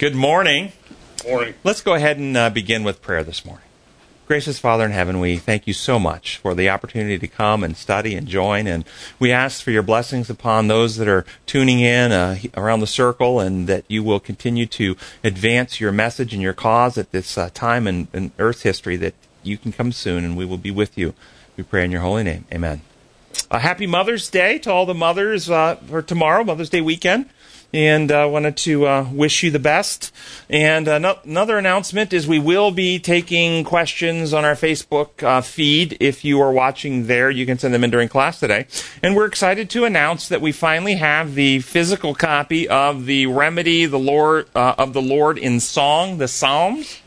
Good morning. Morning. Let's go ahead and uh, begin with prayer this morning. Gracious Father in heaven, we thank you so much for the opportunity to come and study and join. And we ask for your blessings upon those that are tuning in uh, around the circle and that you will continue to advance your message and your cause at this uh, time in, in Earth's history, that you can come soon and we will be with you. We pray in your holy name. Amen. A happy Mother's Day to all the mothers uh, for tomorrow, Mother's Day weekend and uh, wanted to uh, wish you the best. And uh, no- another announcement is we will be taking questions on our Facebook uh, feed. If you are watching there, you can send them in during class today. And we're excited to announce that we finally have the physical copy of the Remedy, the Lord uh, of the Lord in song, the Psalms.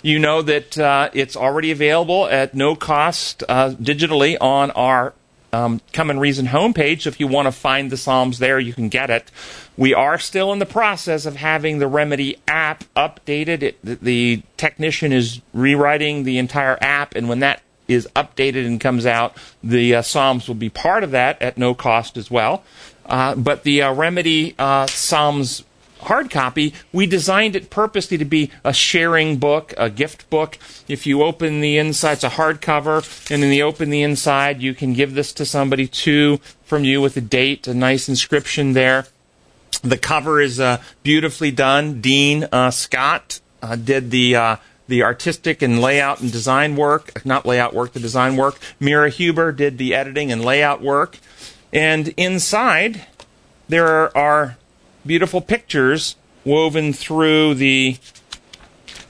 You know that uh, it's already available at no cost digitally on our um, Come and Reason homepage. If you want to find the Psalms there, you can get it. We are still in the process of having the Remedy app updated. It, the, the technician is rewriting the entire app, and when that is updated and comes out, the uh, Psalms will be part of that at no cost as well. Uh, but the uh, Remedy uh, Psalms hard copy, we designed it purposely to be a sharing book, a gift book. If you open the inside, it's a hardcover, and then you open the inside, you can give this to somebody too from you with a date, a nice inscription there. The cover is uh, beautifully done. Dean uh, Scott uh, did the uh, the artistic and layout and design work, not layout work, the design work. Mira Huber did the editing and layout work. And inside, there are beautiful pictures woven through the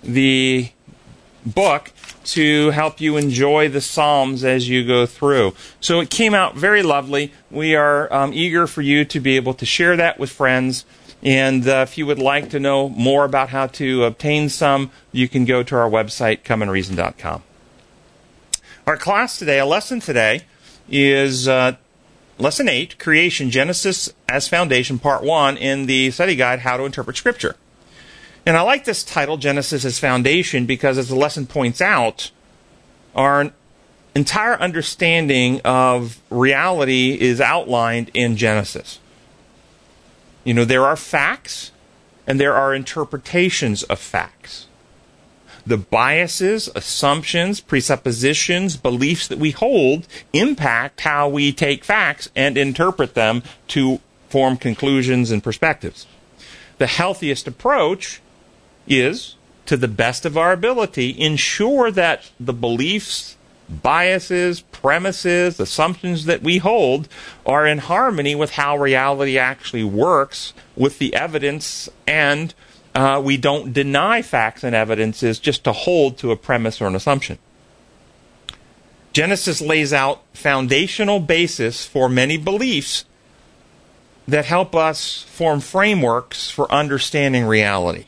the book to help you enjoy the Psalms as you go through. So it came out very lovely. We are um, eager for you to be able to share that with friends. And uh, if you would like to know more about how to obtain some, you can go to our website, comeandreason.com. Our class today, a lesson today, is uh, Lesson 8 Creation Genesis as Foundation, Part 1 in the study guide, How to Interpret Scripture. And I like this title, Genesis as Foundation, because as the lesson points out, our entire understanding of reality is outlined in Genesis. You know, there are facts and there are interpretations of facts. The biases, assumptions, presuppositions, beliefs that we hold impact how we take facts and interpret them to form conclusions and perspectives. The healthiest approach is, to the best of our ability, ensure that the beliefs, biases, premises, assumptions that we hold are in harmony with how reality actually works with the evidence and uh, we don't deny facts and evidences just to hold to a premise or an assumption. Genesis lays out foundational basis for many beliefs that help us form frameworks for understanding reality.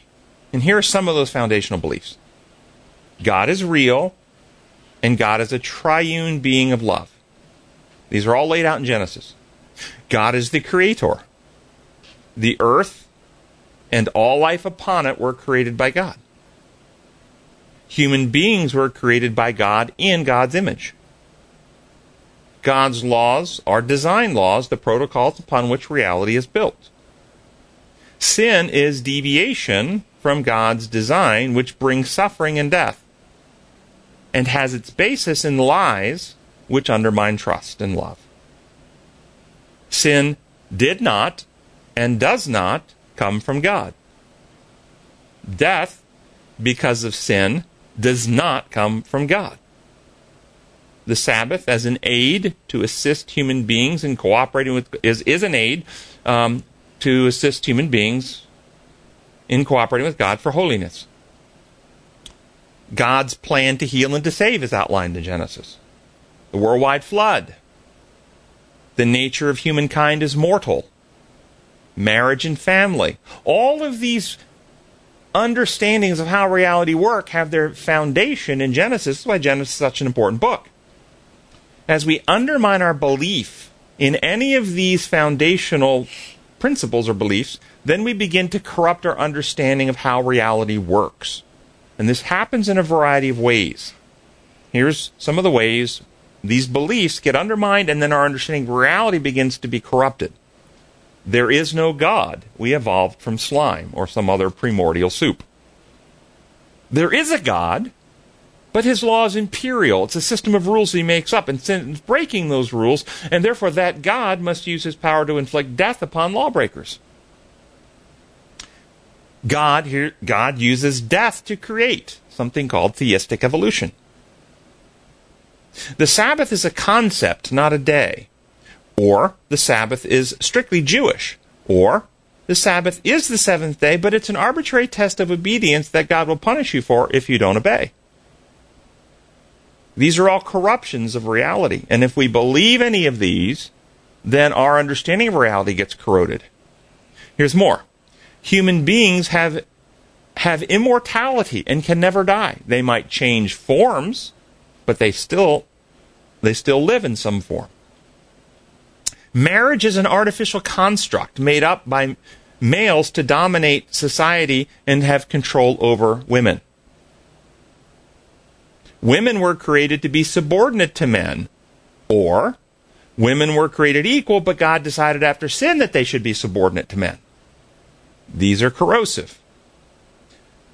And here are some of those foundational beliefs God is real, and God is a triune being of love. These are all laid out in Genesis. God is the creator. The earth and all life upon it were created by God. Human beings were created by God in God's image. God's laws are design laws, the protocols upon which reality is built. Sin is deviation from God's design, which brings suffering and death, and has its basis in lies which undermine trust and love. Sin did not and does not come from God. Death, because of sin, does not come from God. The Sabbath, as an aid to assist human beings in cooperating with, is, is an aid um, to assist human beings in cooperating with God for holiness. God's plan to heal and to save is outlined in Genesis. The worldwide flood. The nature of humankind is mortal. Marriage and family. All of these understandings of how reality work have their foundation in Genesis. That's why Genesis is such an important book. As we undermine our belief in any of these foundational principles or beliefs, then we begin to corrupt our understanding of how reality works. And this happens in a variety of ways. Here's some of the ways these beliefs get undermined and then our understanding of reality begins to be corrupted. There is no God. We evolved from slime or some other primordial soup. There is a God, but his law is imperial. It's a system of rules he makes up, and sin breaking those rules, and therefore that God must use his power to inflict death upon lawbreakers. God here God uses death to create something called theistic evolution. The Sabbath is a concept, not a day. Or the Sabbath is strictly Jewish. Or the Sabbath is the seventh day, but it's an arbitrary test of obedience that God will punish you for if you don't obey. These are all corruptions of reality. And if we believe any of these, then our understanding of reality gets corroded. Here's more. Human beings have have immortality and can never die. They might change forms, but they still they still live in some form. Marriage is an artificial construct made up by males to dominate society and have control over women. Women were created to be subordinate to men, or women were created equal, but God decided after sin that they should be subordinate to men. These are corrosive.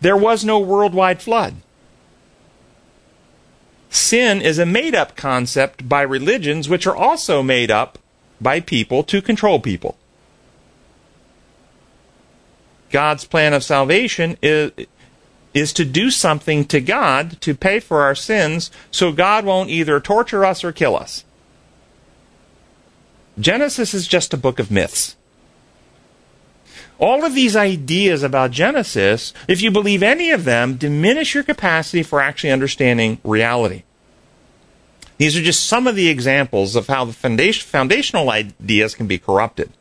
There was no worldwide flood. Sin is a made up concept by religions, which are also made up by people to control people. God's plan of salvation is, is to do something to God to pay for our sins so God won't either torture us or kill us. Genesis is just a book of myths. All of these ideas about Genesis, if you believe any of them, diminish your capacity for actually understanding reality. These are just some of the examples of how the foundation, foundational ideas can be corrupted.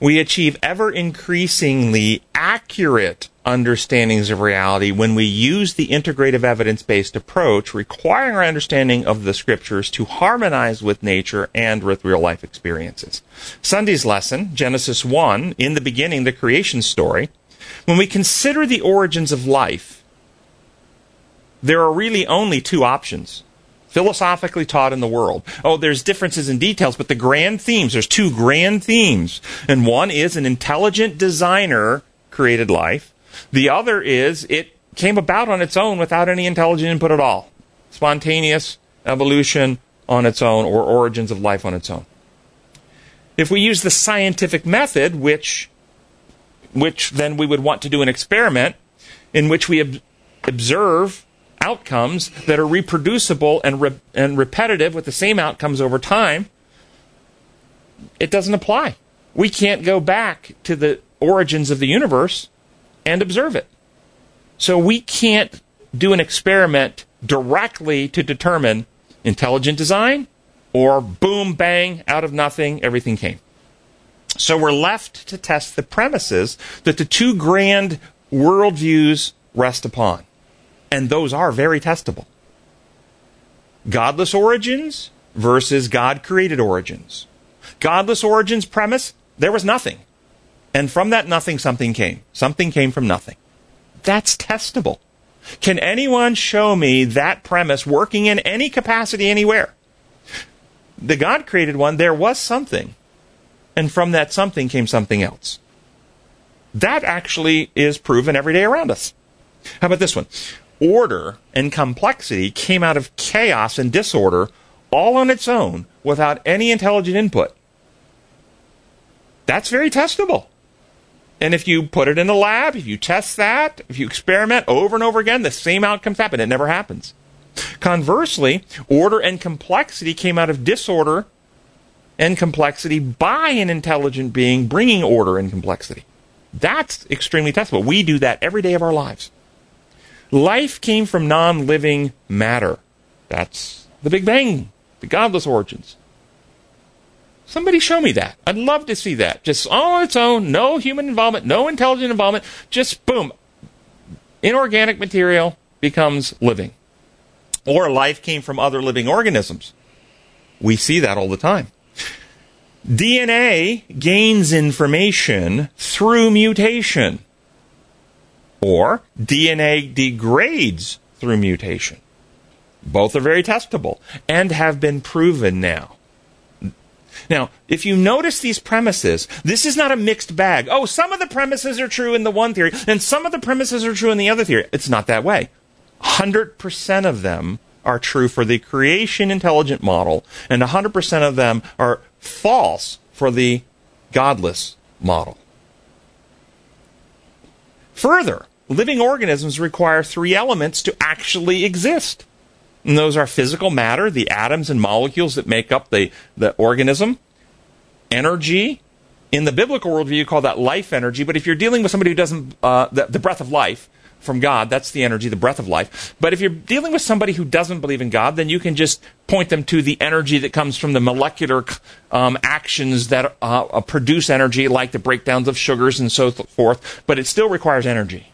We achieve ever increasingly accurate understandings of reality when we use the integrative evidence based approach, requiring our understanding of the scriptures to harmonize with nature and with real life experiences. Sunday's lesson, Genesis 1, in the beginning, the creation story, when we consider the origins of life, there are really only two options philosophically taught in the world. Oh, there's differences in details, but the grand themes, there's two grand themes. And one is an intelligent designer created life. The other is it came about on its own without any intelligent input at all. Spontaneous evolution on its own or origins of life on its own. If we use the scientific method, which which then we would want to do an experiment in which we ob- observe outcomes that are reproducible and, re- and repetitive with the same outcomes over time, it doesn't apply. We can't go back to the origins of the universe and observe it. So we can't do an experiment directly to determine intelligent design or boom, bang, out of nothing, everything came. So we're left to test the premises that the two grand worldviews rest upon and those are very testable. Godless origins versus God created origins. Godless origins premise, there was nothing. And from that nothing, something came. Something came from nothing. That's testable. Can anyone show me that premise working in any capacity anywhere? The God created one, there was something. And from that something came something else. That actually is proven every day around us. How about this one? Order and complexity came out of chaos and disorder all on its own without any intelligent input. That's very testable. And if you put it in a lab, if you test that, if you experiment over and over again, the same outcomes happen. It never happens. Conversely, order and complexity came out of disorder and complexity by an intelligent being bringing order and complexity. That's extremely testable. We do that every day of our lives. Life came from non living matter. That's the Big Bang, the godless origins. Somebody show me that. I'd love to see that. Just all on its own, no human involvement, no intelligent involvement, just boom. Inorganic material becomes living. Or life came from other living organisms. We see that all the time. DNA gains information through mutation or DNA degrades through mutation. Both are very testable and have been proven now. Now, if you notice these premises, this is not a mixed bag. Oh, some of the premises are true in the one theory, and some of the premises are true in the other theory. It's not that way. 100% of them are true for the creation intelligent model, and 100% of them are false for the godless model. Further, living organisms require three elements to actually exist. And those are physical matter, the atoms and molecules that make up the, the organism, energy. In the biblical worldview, you call that life energy, but if you're dealing with somebody who doesn't, uh, the, the breath of life from God, that's the energy, the breath of life. But if you're dealing with somebody who doesn't believe in God, then you can just point them to the energy that comes from the molecular um, actions that uh, uh produce energy, like the breakdowns of sugars and so forth, but it still requires energy.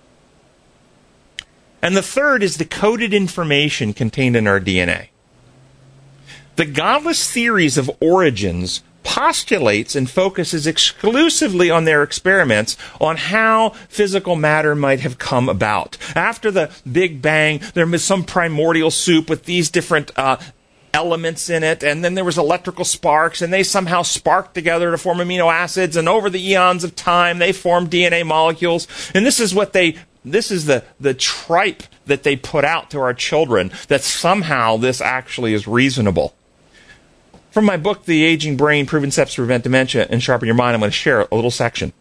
And the third is the coded information contained in our DNA. The godless theories of origins postulates and focuses exclusively on their experiments on how physical matter might have come about. After the Big Bang, there was some primordial soup with these different uh, elements in it, and then there was electrical sparks, and they somehow sparked together to form amino acids, and over the eons of time, they formed DNA molecules. And this is what they this is the, the tripe that they put out to our children that somehow this actually is reasonable. From my book, The Aging Brain Proven Steps to Prevent Dementia and Sharpen Your Mind, I'm going to share a little section.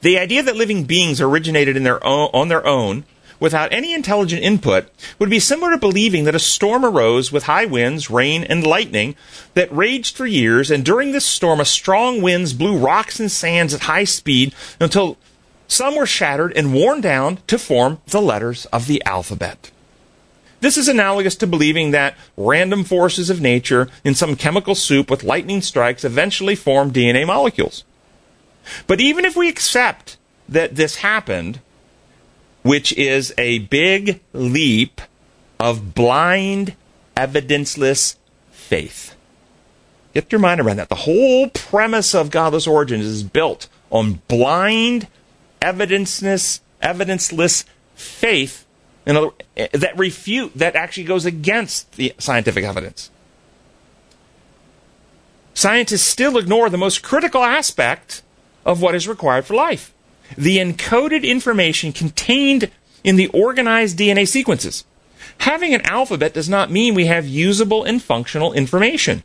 The idea that living beings originated in their own, on their own without any intelligent input would be similar to believing that a storm arose with high winds, rain, and lightning that raged for years, and during this storm, a strong winds blew rocks and sands at high speed until some were shattered and worn down to form the letters of the alphabet. This is analogous to believing that random forces of nature in some chemical soup with lightning strikes eventually form DNA molecules. But even if we accept that this happened, which is a big leap of blind, evidenceless faith. Get your mind around that. The whole premise of godless origins is built on blind, evidenceless, evidenceless faith in other, eh, that refute, that actually goes against the scientific evidence. Scientists still ignore the most critical aspect of what is required for life the encoded information contained in the organized DNA sequences. Having an alphabet does not mean we have usable and functional information.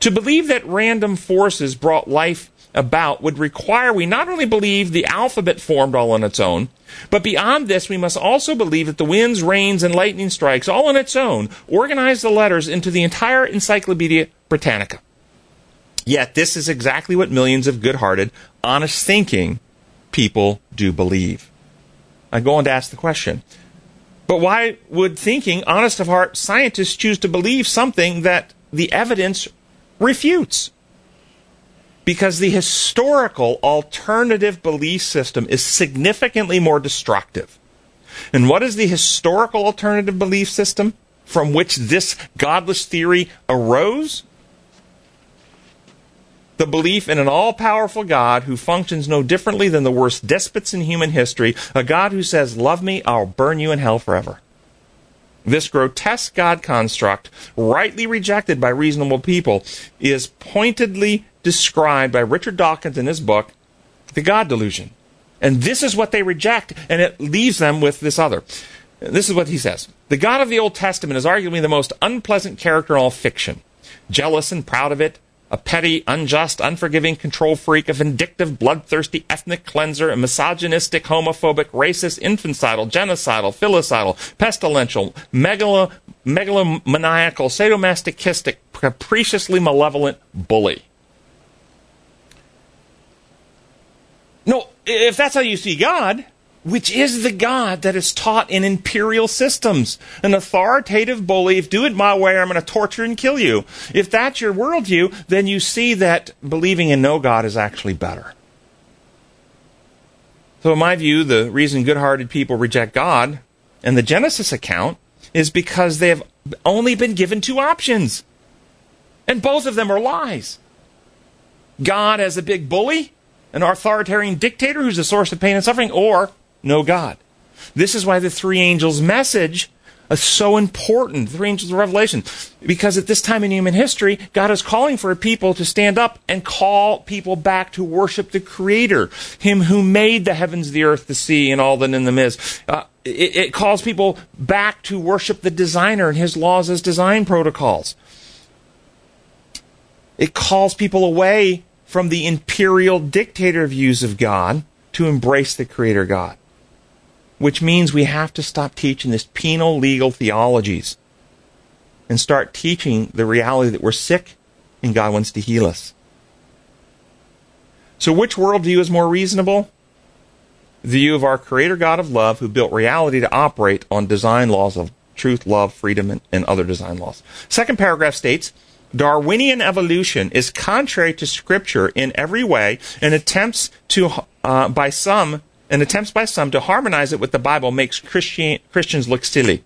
To believe that random forces brought life about would require we not only believe the alphabet formed all on its own, but beyond this, we must also believe that the winds, rains, and lightning strikes all on its own organize the letters into the entire Encyclopedia Britannica. Yet, this is exactly what millions of good hearted, honest thinking people do believe. I go on to ask the question but why would thinking, honest of heart scientists choose to believe something that the evidence refutes? Because the historical alternative belief system is significantly more destructive. And what is the historical alternative belief system from which this godless theory arose? The belief in an all powerful God who functions no differently than the worst despots in human history, a God who says, Love me, I'll burn you in hell forever. This grotesque God construct, rightly rejected by reasonable people, is pointedly described by Richard Dawkins in his book, The God Delusion. And this is what they reject, and it leaves them with this other. This is what he says The God of the Old Testament is arguably the most unpleasant character in all fiction. Jealous and proud of it, a petty, unjust, unforgiving control freak, a vindictive, bloodthirsty ethnic cleanser, a misogynistic, homophobic, racist, infanticidal, genocidal, filicidal, pestilential, megalo, megalomaniacal, sadomasochistic, capriciously malevolent bully. No, if that's how you see God, which is the God that is taught in imperial systems. An authoritative bully, if do it my way, or I'm going to torture and kill you. If that's your worldview, then you see that believing in no God is actually better. So, in my view, the reason good hearted people reject God and the Genesis account is because they have only been given two options. And both of them are lies. God as a big bully an authoritarian dictator who's the source of pain and suffering, or no God. This is why the three angels' message is so important, the three angels of Revelation, because at this time in human history, God is calling for a people to stand up and call people back to worship the Creator, Him who made the heavens, the earth, the sea, and all that in them is. Uh, it, it calls people back to worship the designer and His laws as design protocols. It calls people away from the imperial dictator views of God to embrace the Creator God which means we have to stop teaching this penal legal theologies and start teaching the reality that we're sick and God wants to heal us. So, which worldview is more reasonable? The view of our Creator God of love, who built reality to operate on design laws of truth, love, freedom, and, and other design laws. Second paragraph states Darwinian evolution is contrary to Scripture in every way and attempts to, uh, by some, and attempts by some to harmonize it with the Bible makes Christian, Christians look silly.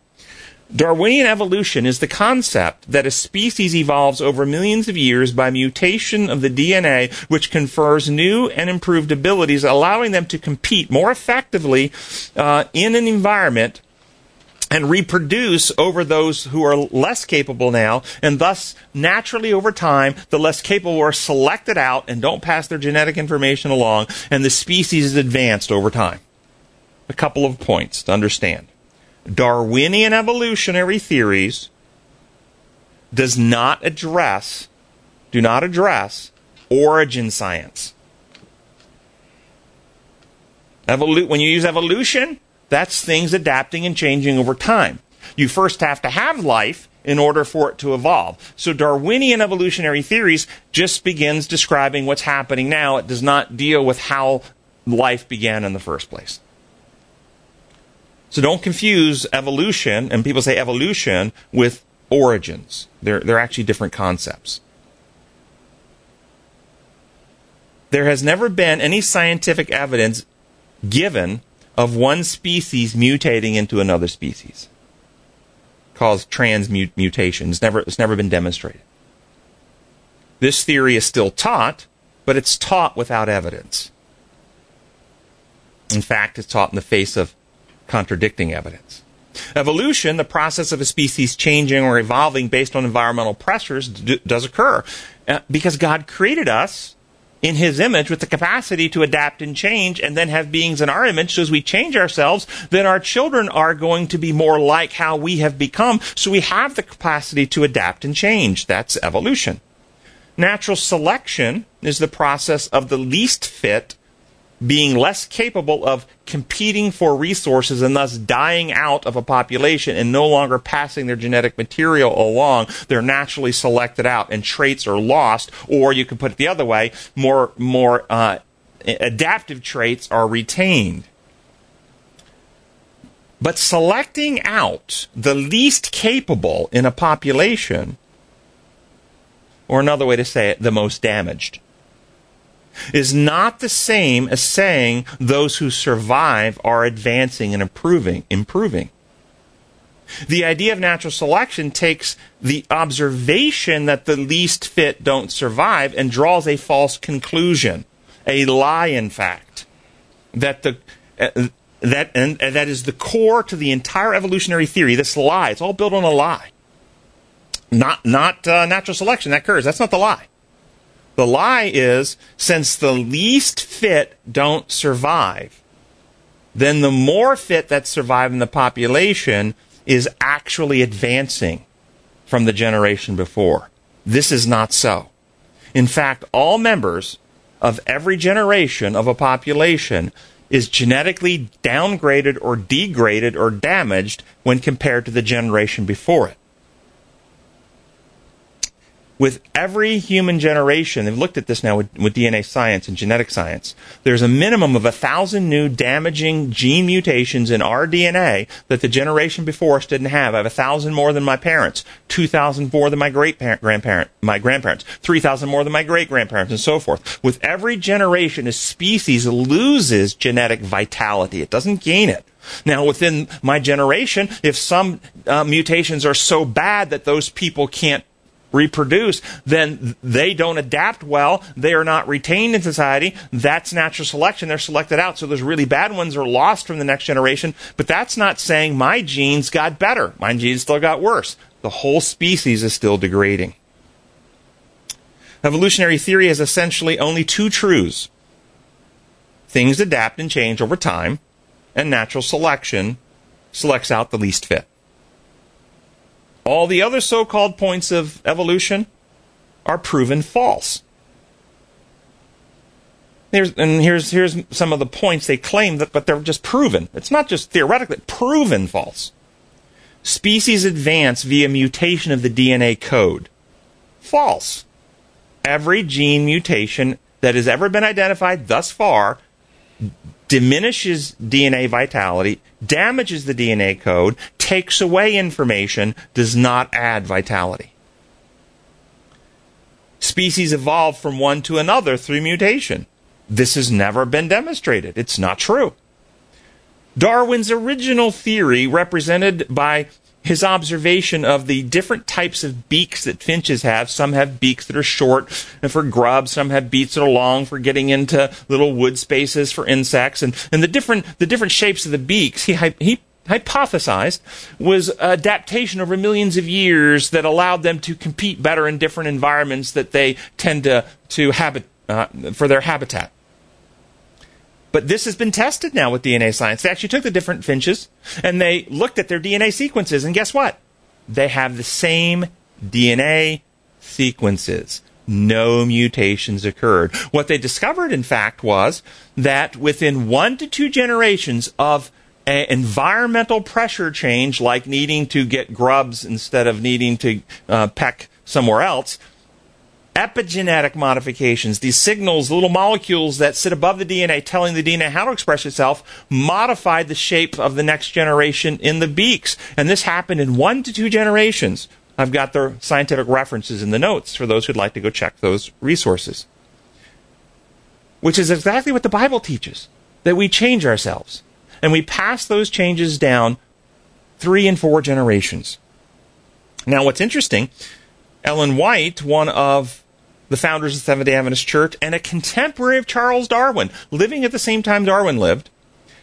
Darwinian evolution is the concept that a species evolves over millions of years by mutation of the DNA, which confers new and improved abilities, allowing them to compete more effectively uh, in an environment and reproduce over those who are less capable now, and thus, naturally over time, the less capable are selected out and don't pass their genetic information along, and the species is advanced over time. A couple of points to understand. Darwinian evolutionary theories does not address, do not address origin science. Evolu- when you use evolution, that's things adapting and changing over time. You first have to have life in order for it to evolve. So Darwinian evolutionary theories just begins describing what's happening now. It does not deal with how life began in the first place. So don't confuse evolution, and people say evolution, with origins. They're, they're actually different concepts. There has never been any scientific evidence given of one species mutating into another species. Cause transmutation. It's never, it's never been demonstrated. This theory is still taught, but it's taught without evidence. In fact, it's taught in the face of contradicting evidence. Evolution, the process of a species changing or evolving based on environmental pressures, d- does occur. Uh, because God created us in his image with the capacity to adapt and change and then have beings in our image. So as we change ourselves, then our children are going to be more like how we have become. So we have the capacity to adapt and change. That's evolution. Natural selection is the process of the least fit being less capable of competing for resources and thus dying out of a population and no longer passing their genetic material along, they're naturally selected out and traits are lost. Or you can put it the other way, more more uh, adaptive traits are retained. But selecting out the least capable in a population, or another way to say it, the most damaged is not the same as saying those who survive are advancing and improving, improving. The idea of natural selection takes the observation that the least fit don't survive and draws a false conclusion, a lie, in fact, that the uh, that and, and that is the core to the entire evolutionary theory. This lie, it's all built on a lie. Not not uh, natural selection that occurs. That's not the lie. The lie is since the least fit don't survive, then the more fit that survive in the population is actually advancing from the generation before. This is not so. In fact, all members of every generation of a population is genetically downgraded or degraded or damaged when compared to the generation before it with every human generation, they've looked at this now with, with, DNA science and genetic science, there's a minimum of a thousand new damaging gene mutations in our DNA that the generation before us didn't have. I have a thousand more than my parents, two thousand more than my great grandparent, my grandparents, three thousand more than my great grandparents, and so forth. With every generation, a species loses genetic vitality. It doesn't gain it. Now, within my generation, if some uh, mutations are so bad that those people can't reproduce, then they don't adapt well. They are not retained in society. That's natural selection. They're selected out. So those really bad ones are lost from the next generation. But that's not saying my genes got better. My genes still got worse. The whole species is still degrading. Evolutionary theory has essentially only two truths. Things adapt and change over time, and natural selection selects out the least fit. All the other so called points of evolution are proven false. Here's, and here's, here's some of the points they claim that, but they're just proven. It's not just theoretically, proven false. Species advance via mutation of the DNA code. False. Every gene mutation that has ever been identified thus far diminishes DNA vitality, damages the DNA code, takes away information, does not add vitality. Species evolve from one to another through mutation. This has never been demonstrated. It's not true. Darwin's original theory, represented by his observation of the different types of beaks that finches have. Some have beaks that are short for grubs. Some have beaks that are long for getting into little wood spaces for insects. And, and the different the different shapes of the beaks he he hypothesized was adaptation over millions of years that allowed them to compete better in different environments that they tend to to habit uh, for their habitat. But this has been tested now with DNA science. They actually took the different finches and they looked at their DNA sequences, and guess what? They have the same DNA sequences. No mutations occurred. What they discovered, in fact, was that within one to two generations of an environmental pressure change, like needing to get grubs instead of needing to uh, peck somewhere else, epigenetic modifications, these signals, little molecules that sit above the DNA telling the DNA how to express itself, modified the shape of the next generation in the beaks. And this happened in one to two generations. I've got the scientific references in the notes for those who'd like to go check those resources. Which is exactly what the Bible teaches that we change ourselves. And we pass those changes down three and four generations. Now, what's interesting Ellen White, one of the founders of Seventh day Adventist Church and a contemporary of Charles Darwin, living at the same time Darwin lived,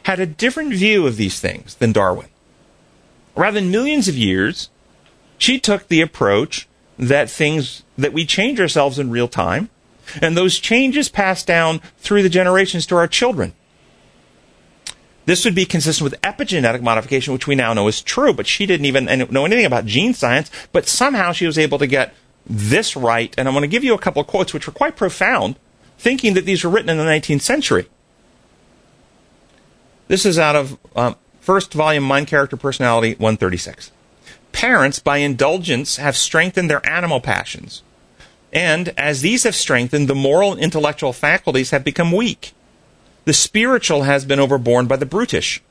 had a different view of these things than Darwin. Rather than millions of years, she took the approach that things that we change ourselves in real time, and those changes pass down through the generations to our children. This would be consistent with epigenetic modification, which we now know is true, but she didn't even know anything about gene science, but somehow she was able to get this right. And I'm going to give you a couple of quotes which were quite profound, thinking that these were written in the 19th century. This is out of um, first volume Mind Character Personality 136. Parents, by indulgence, have strengthened their animal passions. And as these have strengthened, the moral and intellectual faculties have become weak. The spiritual has been overborne by the brutish.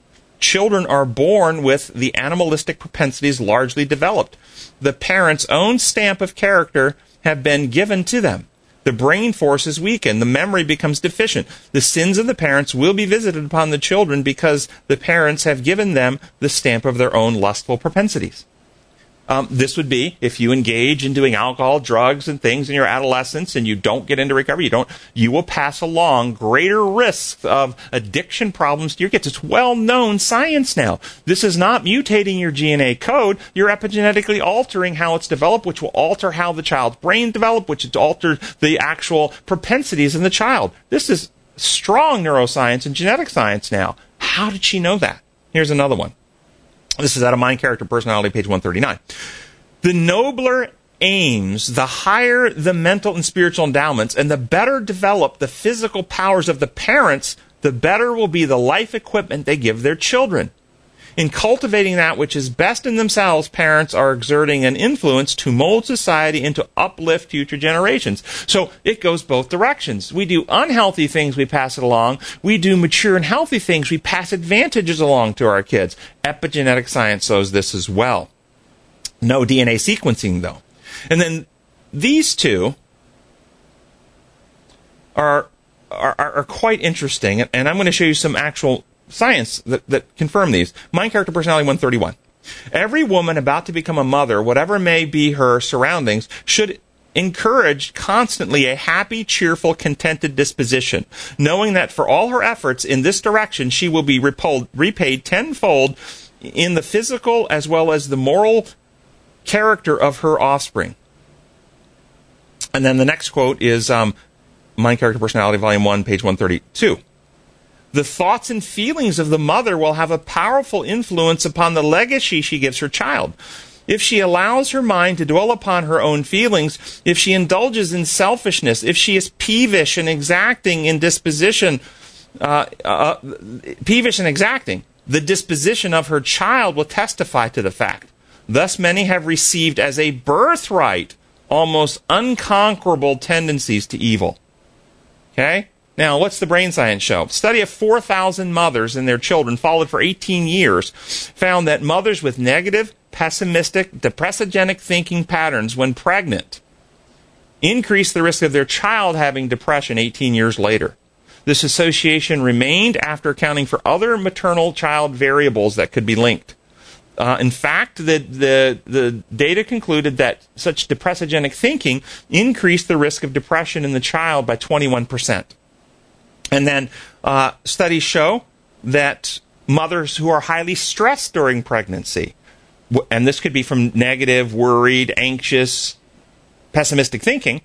Children are born with the animalistic propensities largely developed. The parent's own stamp of character have been given to them. The brain force is weakened. The memory becomes deficient. The sins of the parents will be visited upon the children because the parents have given them the stamp of their own lustful propensities. Um, this would be if you engage in doing alcohol, drugs, and things in your adolescence, and you don't get into recovery. You don't. You will pass along greater risks of addiction problems to your kids. It's well-known science now. This is not mutating your DNA code. You're epigenetically altering how it's developed, which will alter how the child's brain develops, which will alter the actual propensities in the child. This is strong neuroscience and genetic science now. How did she know that? Here's another one. This is out of Mind Character Personality, page 139. The nobler aims, the higher the mental and spiritual endowments, and the better developed the physical powers of the parents, the better will be the life equipment they give their children. In cultivating that which is best in themselves, parents are exerting an influence to mold society and to uplift future generations. So it goes both directions. We do unhealthy things, we pass it along. We do mature and healthy things, we pass advantages along to our kids. Epigenetic science shows this as well. No DNA sequencing, though. And then these two are, are, are quite interesting, and I'm going to show you some actual science that, that confirm these. Mind character personality 131. Every woman about to become a mother, whatever may be her surroundings, should encourage constantly a happy, cheerful, contented disposition, knowing that for all her efforts in this direction, she will be repaid tenfold in the physical as well as the moral character of her offspring. And then the next quote is um, Mind Character Personality, Volume 1, page 132. The thoughts and feelings of the mother will have a powerful influence upon the legacy she gives her child. If she allows her mind to dwell upon her own feelings, if she indulges in selfishness, if she is peevish and exacting in disposition, uh, uh, peevish and exacting, the disposition of her child will testify to the fact. Thus, many have received as a birthright almost unconquerable tendencies to evil. Okay? Now, what's the brain science show? Study of 4,000 mothers and their children, followed for 18 years, found that mothers with negative, pessimistic, depressogenic thinking patterns when pregnant increased the risk of their child having depression 18 years later. This association remained after accounting for other maternal child variables that could be linked. Uh, in fact, the, the, the data concluded that such depressogenic thinking increased the risk of depression in the child by 21%. And then uh, studies show that mothers who are highly stressed during pregnancy, and this could be from negative, worried, anxious, pessimistic thinking,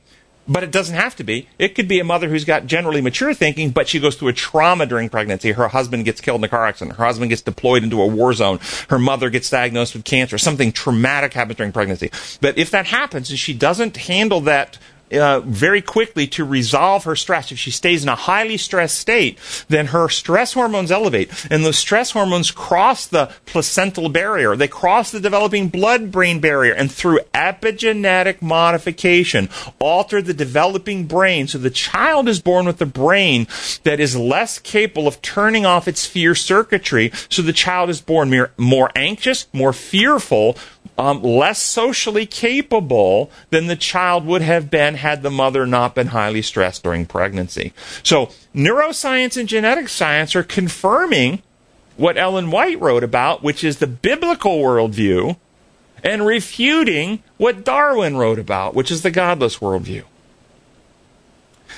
but it doesn't have to be. It could be a mother who's got generally mature thinking, but she goes through a trauma during pregnancy. Her husband gets killed in a car accident. Her husband gets deployed into a war zone. Her mother gets diagnosed with cancer. Something traumatic happens during pregnancy. But if that happens and she doesn't handle that uh, very quickly to resolve her stress. If she stays in a highly stressed state, then her stress hormones elevate, and those stress hormones cross the placental barrier. They cross the developing blood-brain barrier, and through epigenetic modification, alter the developing brain. So the child is born with a brain that is less capable of turning off its fear circuitry. So the child is born more, anxious, more fearful, um, less socially capable than the child would have been had the mother not been highly stressed during pregnancy. So, neuroscience and genetic science are confirming what Ellen White wrote about, which is the biblical worldview, and refuting what Darwin wrote about, which is the godless worldview.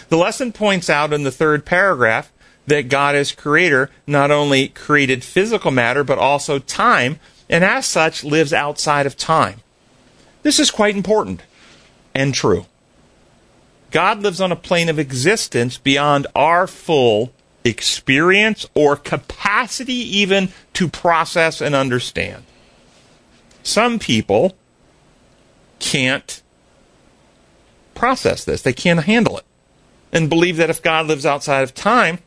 The lesson points out in the third paragraph that God as creator not only created physical matter, but also time and as such lives outside of time. This is quite important and true. God lives on a plane of existence beyond our full experience or capacity even to process and understand. Some people can't process this, they can't handle it, and believe that if God lives outside of time,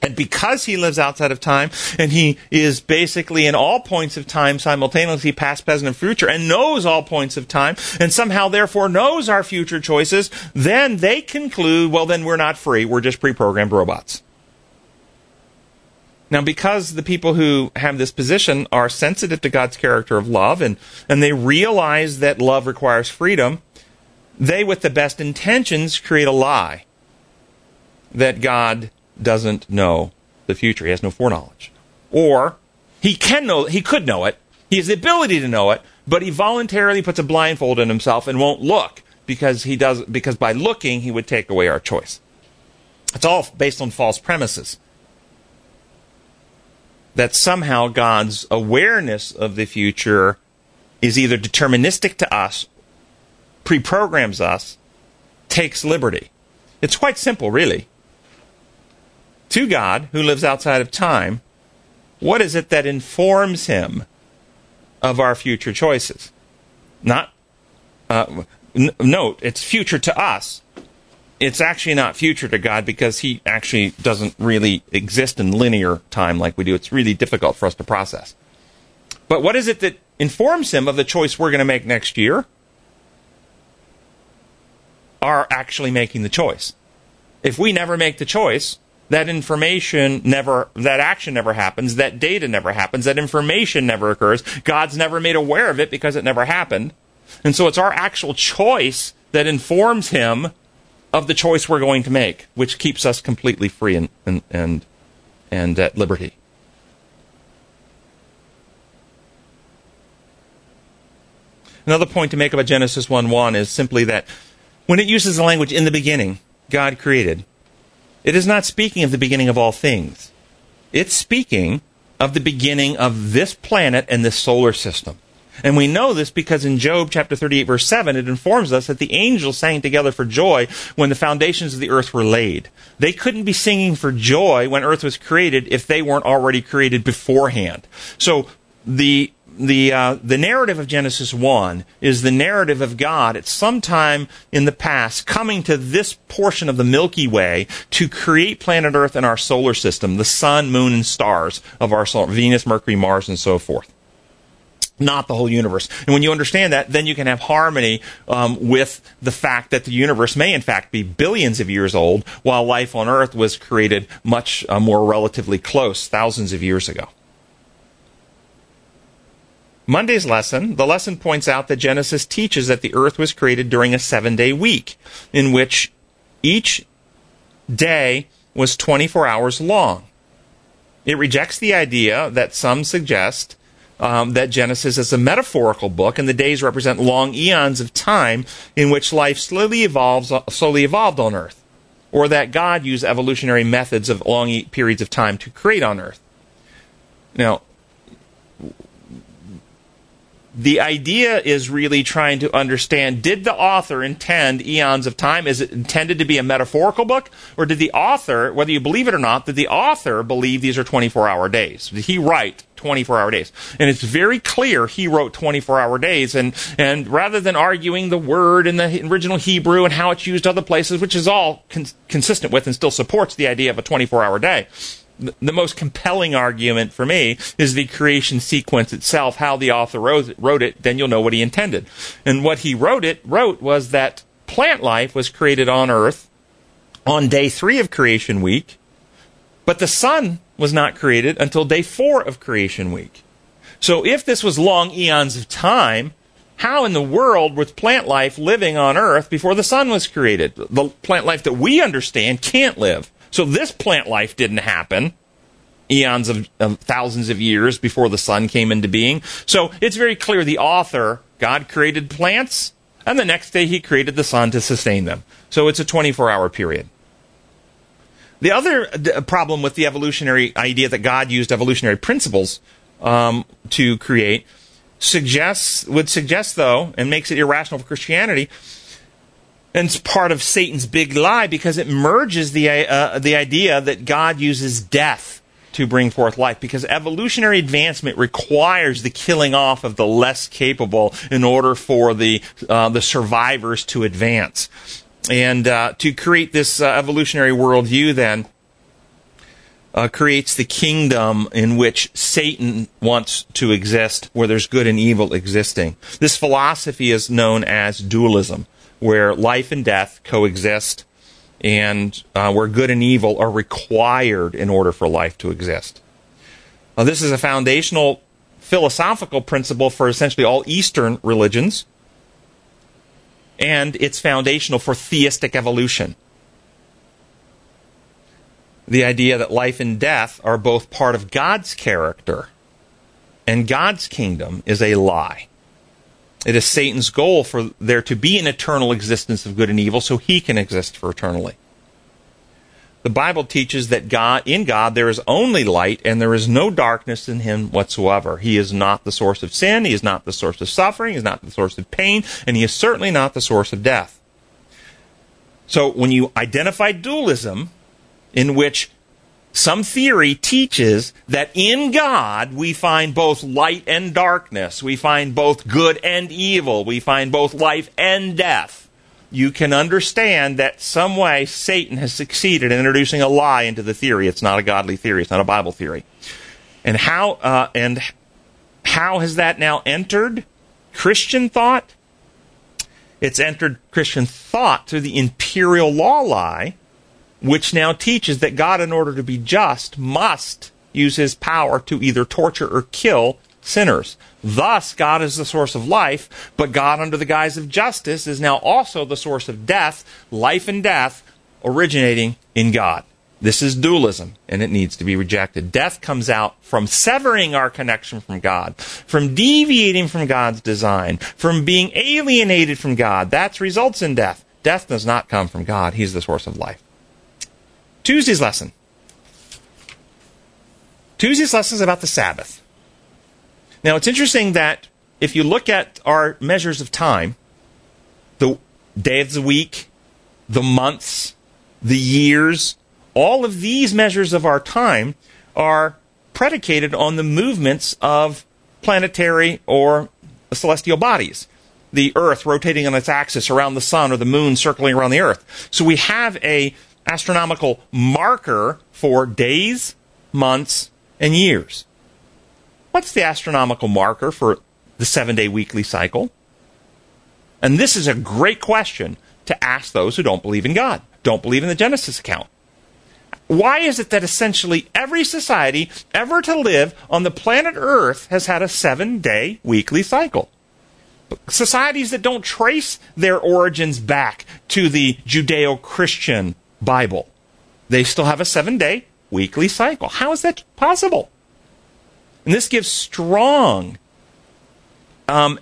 and because he lives outside of time, and he is basically in all points of time simultaneously, past, present, and future, and knows all points of time, and somehow therefore knows our future choices, then they conclude, well, then we're not free. We're just pre programmed robots. Now, because the people who have this position are sensitive to God's character of love, and, and they realize that love requires freedom, they, with the best intentions, create a lie that God doesn't know the future. He has no foreknowledge. Or he can know, he could know it. He has the ability to know it, but he voluntarily puts a blindfold on himself and won't look because he does, because by looking, he would take away our choice. It's all based on false premises. That somehow God's awareness of the future is either deterministic to us, pre programs us, takes liberty. It's quite simple, really to God, who lives outside of time, what is it that informs him of our future choices? Not, uh, n- note, it's future to us. It's actually not future to God because he actually doesn't really exist in linear time like we do. It's really difficult for us to process. But what is it that informs him of the choice we're going to make next year? Are actually making the choice. If we never make the choice, that information never, that action never happens, that data never happens, that information never occurs. God's never made aware of it because it never happened. And so it's our actual choice that informs him of the choice we're going to make, which keeps us completely free and, and, and, and at liberty. Another point to make about Genesis 1 1 is simply that when it uses the language in the beginning, God created, it is not speaking of the beginning of all things. It's speaking of the beginning of this planet and this solar system. And we know this because in Job chapter 38 verse 7, it informs us that the angels sang together for joy when the foundations of the earth were laid. They couldn't be singing for joy when earth was created if they weren't already created beforehand. So the the uh, the narrative of Genesis one is the narrative of God at some time in the past coming to this portion of the Milky Way to create planet Earth and our solar system, the sun, moon, and stars of our solar, Venus, Mercury, Mars, and so forth not the whole universe. And when you understand that, then you can have harmony um, with the fact that the universe may, in fact, be billions of years old, while life on Earth was created much uh, more relatively close, thousands of years ago. Monday's lesson, the lesson points out that Genesis teaches that the earth was created during a seven day week, in which each day was 24 hours long. It rejects the idea that some suggest um, that Genesis is a metaphorical book, and the days represent long eons of time in which life slowly evolves, slowly evolved on Earth, or that God used evolutionary methods of long periods of time to create on Earth. Now, the idea is really trying to understand did the author intend eons of time? Is it intended to be a metaphorical book? Or did the author, whether you believe it or not, did the author believe these are 24 hour days? Did he write 24 hour days? And it's very clear he wrote 24 hour days. And, and rather than arguing the word in the original Hebrew and how it's used other places, which is all con- consistent with and still supports the idea of a 24 hour day, the most compelling argument for me is the creation sequence itself, how the author wrote, it, then you'll know what he intended. And what he wrote it wrote was that plant life was created on earth on day 3 of creation week, but the sun was not created until day 4 of creation week. So if this was long eons of time, how in the world was plant life living on earth before the sun was created? The plant life that we understand can't live. So this plant life didn't happen eons of, of, thousands of years before the sun came into being. So it's very clear the author, God created plants, and the next day he created the sun to sustain them. So it's a 24 hour period. The other d- problem with the evolutionary idea that God used evolutionary principles um, to create suggests would suggest though, and makes it irrational for Christianity, and it's part of Satan's big lie because it merges the, uh, the idea that God uses death to bring forth life because evolutionary advancement requires the killing off of the less capable in order for the, uh, the survivors to advance. And uh, to create this uh, evolutionary worldview, then, uh, creates the kingdom in which Satan wants to exist, where there's good and evil existing. This philosophy is known as dualism where life and death coexist and uh, where good and evil are required in order for life to exist. Now, this is a foundational philosophical principle for essentially all Eastern religions, and it's foundational for theistic evolution. The idea that life and death are both part of God's character and God's kingdom is a lie. It is Satan's goal for there to be an eternal existence of good and evil so he can exist for eternally. The Bible teaches that God, in God, there is only light and there is no darkness in him whatsoever. He is not the source of sin. He is not the source of suffering. He is not the source of pain. And he is certainly not the source of death. So when you identify dualism, in which some theory teaches that in God we find both light and darkness. We find both good and evil. We find both life and death. You can understand that some way Satan has succeeded in introducing a lie into the theory. It's not a godly theory. It's not a Bible theory. And how uh, and how has that now entered Christian thought? It's entered Christian thought through the imperial law lie which now teaches that God, in order to be just, must use his power to either torture or kill sinners. Thus, God is the source of life, but God, under the guise of justice, is now also the source of death, life and death originating in God. This is dualism, and it needs to be rejected. Death comes out from severing our connection from God, from deviating from God's design, from being alienated from God. That results in death. Death does not come from God. He's the source of life. Tuesday's lesson. Tuesday's lesson is about the Sabbath. Now, it's interesting that if you look at our measures of time, the day of the week, the months, the years, all of these measures of our time are predicated on the movements of planetary or celestial bodies. The Earth rotating on its axis around the sun or the moon circling around the Earth. So we have a astronomical marker for days, months, and years. What's the astronomical marker for the seven day weekly cycle? And this is a great question to ask those who don't believe in God, don't believe in the Genesis account. Why is it that essentially every society ever to live on the planet Earth has had a seven day weekly cycle? Societies that don't trace their origins back to the Judeo Christian Bible, they still have a seven day weekly cycle. How is that possible? And this gives strong um,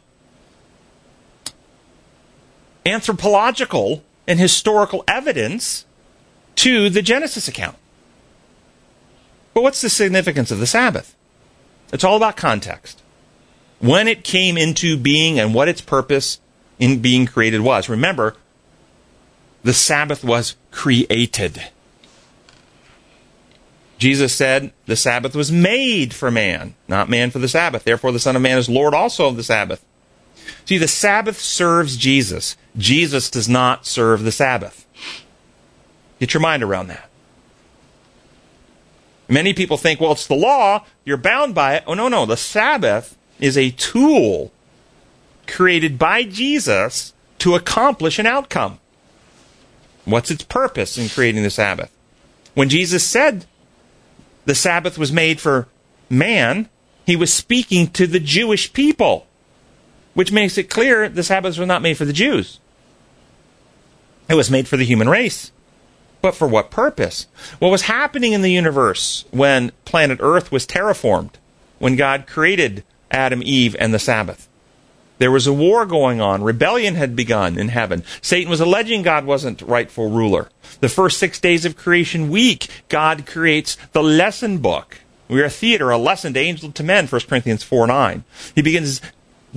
anthropological and historical evidence to the Genesis account. But what's the significance of the Sabbath? It's all about context. When it came into being and what its purpose in being created was. Remember, the Sabbath was created. Jesus said the Sabbath was made for man, not man for the Sabbath. Therefore, the Son of Man is Lord also of the Sabbath. See, the Sabbath serves Jesus. Jesus does not serve the Sabbath. Get your mind around that. Many people think, well, it's the law, you're bound by it. Oh, no, no. The Sabbath is a tool created by Jesus to accomplish an outcome. What's its purpose in creating the Sabbath? When Jesus said the Sabbath was made for man, he was speaking to the Jewish people, which makes it clear the Sabbath was not made for the Jews. It was made for the human race. But for what purpose? What was happening in the universe when planet Earth was terraformed? When God created Adam, Eve, and the Sabbath? There was a war going on. Rebellion had begun in heaven. Satan was alleging God wasn't rightful ruler. The first six days of creation week, God creates the lesson book. We are a theater, a lesson to angels to men, 1 Corinthians 4 9. He begins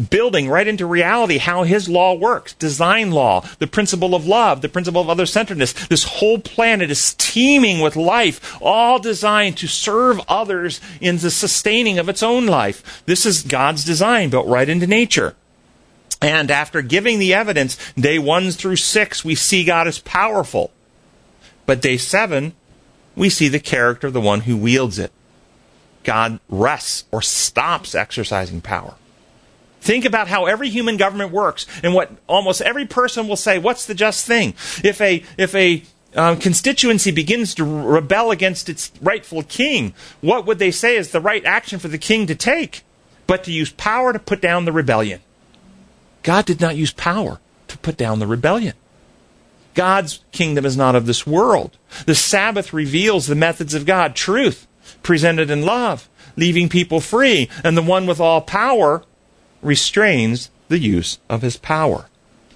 building right into reality how his law works design law, the principle of love, the principle of other centeredness. This whole planet is teeming with life, all designed to serve others in the sustaining of its own life. This is God's design built right into nature. And after giving the evidence, day one through six, we see God as powerful. But day seven, we see the character of the one who wields it. God rests or stops exercising power. Think about how every human government works and what almost every person will say, what's the just thing? If a, if a um, constituency begins to rebel against its rightful king, what would they say is the right action for the king to take? But to use power to put down the rebellion. God did not use power to put down the rebellion. God's kingdom is not of this world. The Sabbath reveals the methods of God, truth presented in love, leaving people free, and the one with all power restrains the use of his power.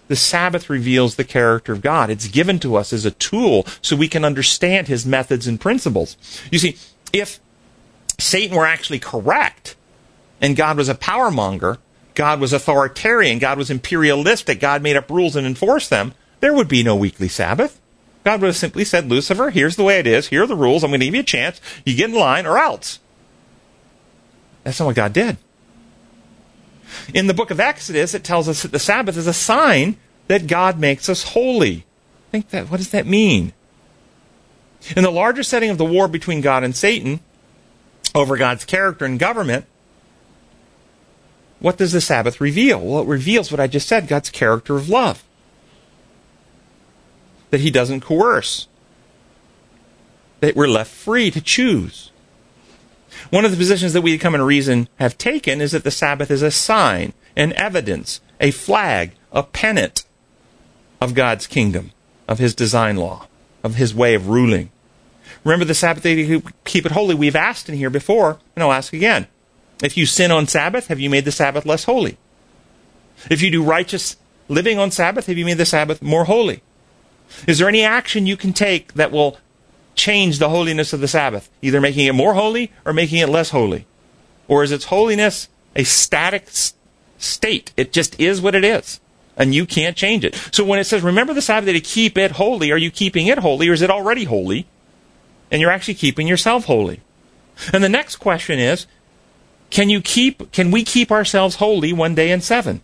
The Sabbath reveals the character of God. It's given to us as a tool so we can understand his methods and principles. You see, if Satan were actually correct and God was a power monger, God was authoritarian, God was imperialistic, God made up rules and enforced them, there would be no weekly Sabbath. God would have simply said, Lucifer, here's the way it is, here are the rules, I'm going to give you a chance, you get in line or else. That's not what God did. In the book of Exodus, it tells us that the Sabbath is a sign that God makes us holy. Think that, what does that mean? In the larger setting of the war between God and Satan over God's character and government, what does the Sabbath reveal? Well, it reveals what I just said God's character of love. That He doesn't coerce, that we're left free to choose. One of the positions that we, Come and Reason, have taken is that the Sabbath is a sign, an evidence, a flag, a pennant of God's kingdom, of His design law, of His way of ruling. Remember the Sabbath day to keep it holy. We've asked in here before, and I'll ask again. If you sin on Sabbath, have you made the Sabbath less holy? If you do righteous living on Sabbath, have you made the Sabbath more holy? Is there any action you can take that will change the holiness of the Sabbath, either making it more holy or making it less holy? Or is its holiness a static state? It just is what it is. And you can't change it. So when it says, remember the Sabbath to keep it holy, are you keeping it holy or is it already holy? And you're actually keeping yourself holy. And the next question is, can you keep, can we keep ourselves holy one day in seven?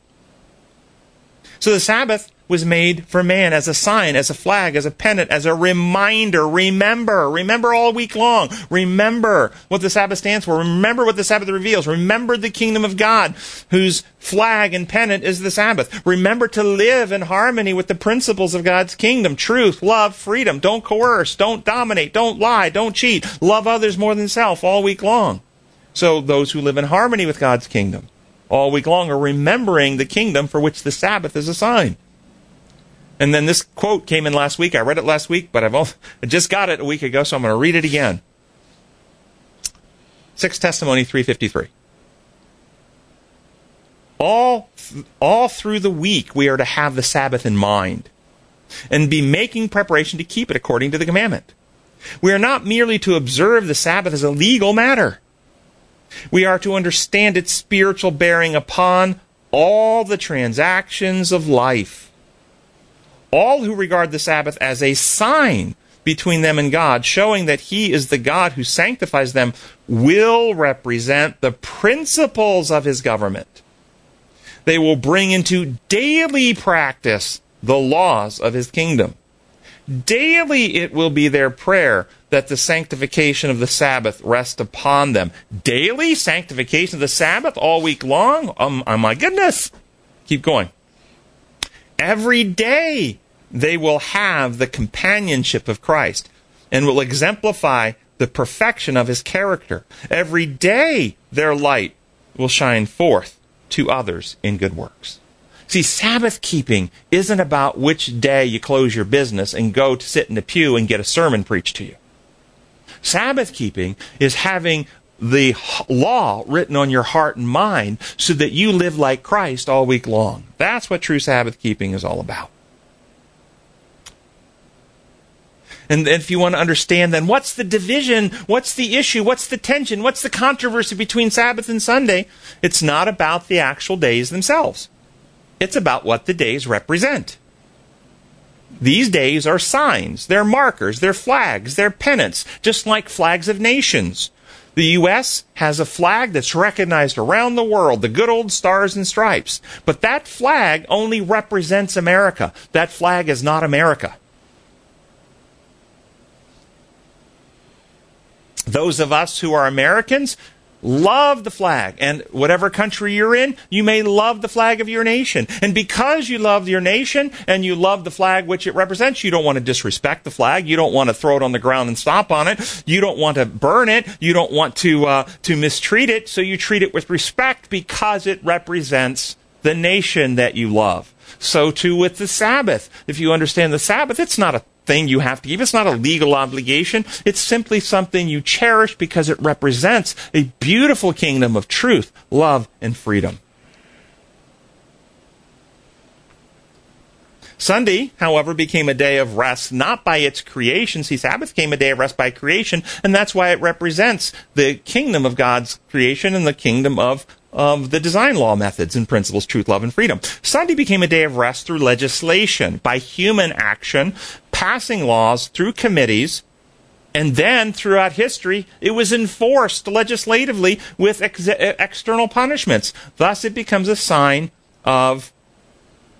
So the Sabbath was made for man as a sign, as a flag, as a pennant, as a reminder. Remember, remember all week long. Remember what the Sabbath stands for. Remember what the Sabbath reveals. Remember the kingdom of God, whose flag and pennant is the Sabbath. Remember to live in harmony with the principles of God's kingdom truth, love, freedom. Don't coerce, don't dominate, don't lie, don't cheat. Love others more than self all week long. So those who live in harmony with God's kingdom all week long are remembering the kingdom for which the Sabbath is a sign. And then this quote came in last week. I read it last week, but I've only, I just got it a week ago, so I'm going to read it again. 6 Testimony 353. All, all through the week, we are to have the Sabbath in mind and be making preparation to keep it according to the commandment. We are not merely to observe the Sabbath as a legal matter. We are to understand its spiritual bearing upon all the transactions of life all who regard the Sabbath as a sign between them and God, showing that He is the God who sanctifies them, will represent the principles of His government. They will bring into daily practice the laws of His kingdom. Daily it will be their prayer that the sanctification of the Sabbath rest upon them. Daily sanctification of the Sabbath all week long? Um, oh my goodness. Keep going. Every day they will have the companionship of Christ and will exemplify the perfection of his character. Every day their light will shine forth to others in good works. See, Sabbath keeping isn't about which day you close your business and go to sit in the pew and get a sermon preached to you. Sabbath keeping is having the law written on your heart and mind so that you live like Christ all week long. That's what true Sabbath keeping is all about. And if you want to understand, then what's the division? What's the issue? What's the tension? What's the controversy between Sabbath and Sunday? It's not about the actual days themselves, it's about what the days represent. These days are signs, they're markers, they're flags, they're pennants, just like flags of nations. The U.S. has a flag that's recognized around the world, the good old stars and stripes. But that flag only represents America. That flag is not America. Those of us who are Americans love the flag. And whatever country you're in, you may love the flag of your nation. And because you love your nation and you love the flag which it represents, you don't want to disrespect the flag. You don't want to throw it on the ground and stomp on it. You don't want to burn it. You don't want to, uh, to mistreat it. So you treat it with respect because it represents the nation that you love. So too with the Sabbath. If you understand the Sabbath, it's not a thing you have to give. It's not a legal obligation. It's simply something you cherish because it represents a beautiful kingdom of truth, love, and freedom. Sunday, however, became a day of rest not by its creation. See, Sabbath came a day of rest by creation, and that's why it represents the kingdom of God's creation and the kingdom of of the design law methods and principles, truth, love, and freedom. Sunday became a day of rest through legislation, by human action, passing laws through committees, and then throughout history, it was enforced legislatively with ex- external punishments. Thus, it becomes a sign of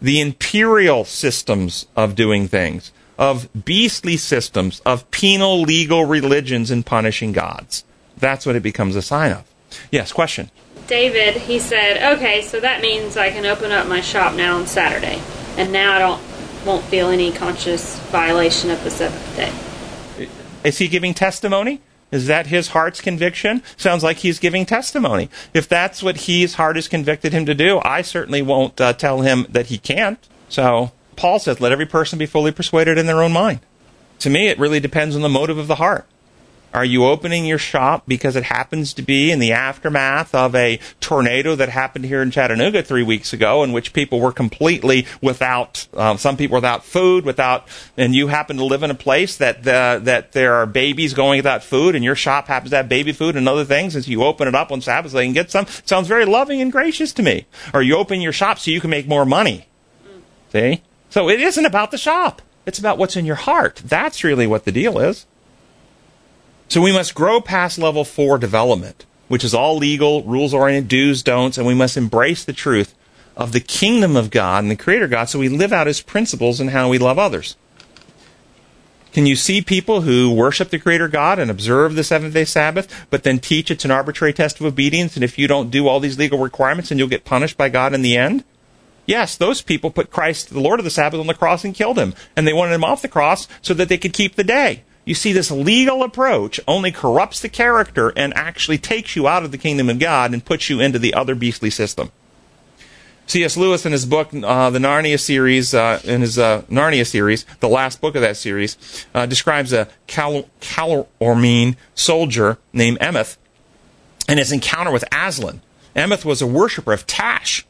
the imperial systems of doing things, of beastly systems, of penal legal religions and punishing gods. That's what it becomes a sign of. Yes, question. David, he said, okay, so that means I can open up my shop now on Saturday, and now I don't won't feel any conscious violation of the seventh day. Is he giving testimony? Is that his heart's conviction? Sounds like he's giving testimony. If that's what his heart has convicted him to do, I certainly won't uh, tell him that he can't. So Paul says, let every person be fully persuaded in their own mind. To me, it really depends on the motive of the heart. Are you opening your shop because it happens to be in the aftermath of a tornado that happened here in Chattanooga three weeks ago, in which people were completely without, um, some people without food, without, and you happen to live in a place that the, that there are babies going without food, and your shop happens to have baby food and other things, and so you open it up on Sabbath so they can get some. It Sounds very loving and gracious to me. Or you open your shop so you can make more money. See? So it isn't about the shop. It's about what's in your heart. That's really what the deal is. So we must grow past level four development, which is all legal, rules oriented, do's, don'ts, and we must embrace the truth of the kingdom of God and the Creator God so we live out His principles and how we love others. Can you see people who worship the Creator God and observe the seventh day Sabbath, but then teach it's an arbitrary test of obedience, and if you don't do all these legal requirements, then you'll get punished by God in the end? Yes, those people put Christ, the Lord of the Sabbath, on the cross and killed him, and they wanted him off the cross so that they could keep the day. You see, this legal approach only corrupts the character and actually takes you out of the kingdom of God and puts you into the other beastly system. C.S. Lewis, in his book, uh, the Narnia series, uh, in his uh, Narnia series, the last book of that series, uh, describes a Cal- soldier named Emeth and his encounter with Aslan. Emeth was a worshiper of Tash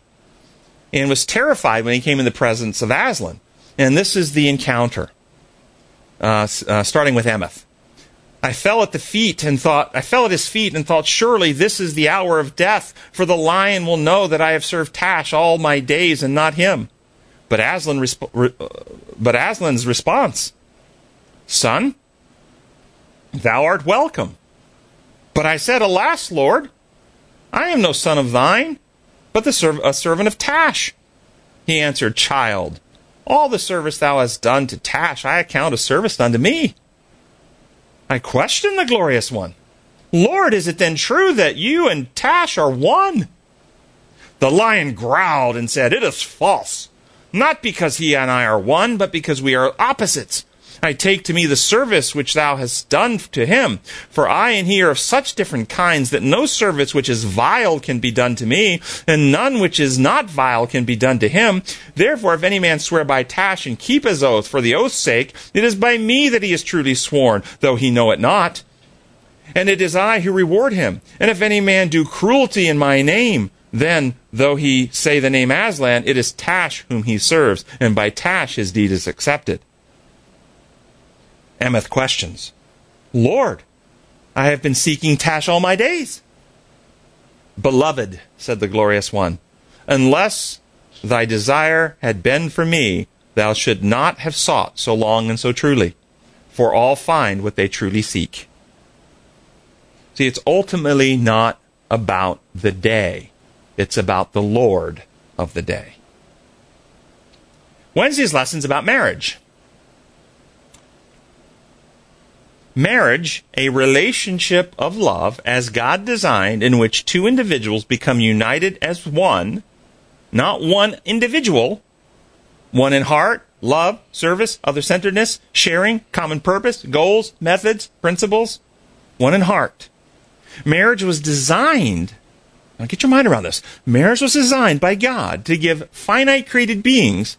and was terrified when he came in the presence of Aslan. And this is the encounter uh, uh, starting with Emeth. I fell at the feet and thought, I fell at his feet and thought, surely this is the hour of death, for the lion will know that I have served Tash all my days and not him. But Aslan, resp- re- uh, but Aslan's response, son, thou art welcome. But I said, alas, Lord, I am no son of thine, but the serv- a servant of Tash. He answered, child, all the service thou hast done to Tash, I account a service done to me. I question the glorious one. Lord, is it then true that you and Tash are one? The lion growled and said, It is false. Not because he and I are one, but because we are opposites. I take to me the service which thou hast done to him. For I and he are of such different kinds that no service which is vile can be done to me, and none which is not vile can be done to him. Therefore, if any man swear by Tash and keep his oath for the oath's sake, it is by me that he is truly sworn, though he know it not. And it is I who reward him. And if any man do cruelty in my name, then, though he say the name Aslan, it is Tash whom he serves, and by Tash his deed is accepted. Emeth questions, Lord, I have been seeking Tash all my days. Beloved, said the glorious one, unless thy desire had been for me, thou should not have sought so long and so truly, for all find what they truly seek. See, it's ultimately not about the day, it's about the Lord of the day. Wednesday's lesson's about marriage. Marriage, a relationship of love as God designed, in which two individuals become united as one, not one individual, one in heart, love, service, other centeredness, sharing, common purpose, goals, methods, principles, one in heart. Marriage was designed, now get your mind around this. Marriage was designed by God to give finite created beings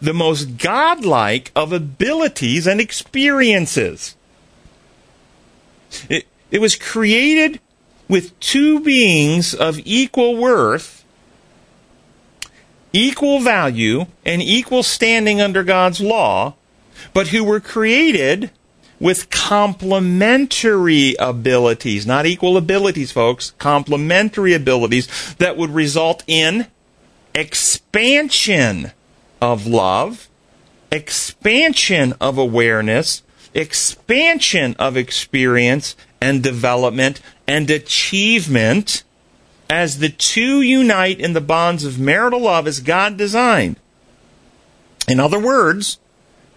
the most godlike of abilities and experiences. It, it was created with two beings of equal worth, equal value, and equal standing under God's law, but who were created with complementary abilities, not equal abilities, folks, complementary abilities that would result in expansion of love, expansion of awareness, expansion of experience and development and achievement as the two unite in the bonds of marital love as God designed. In other words,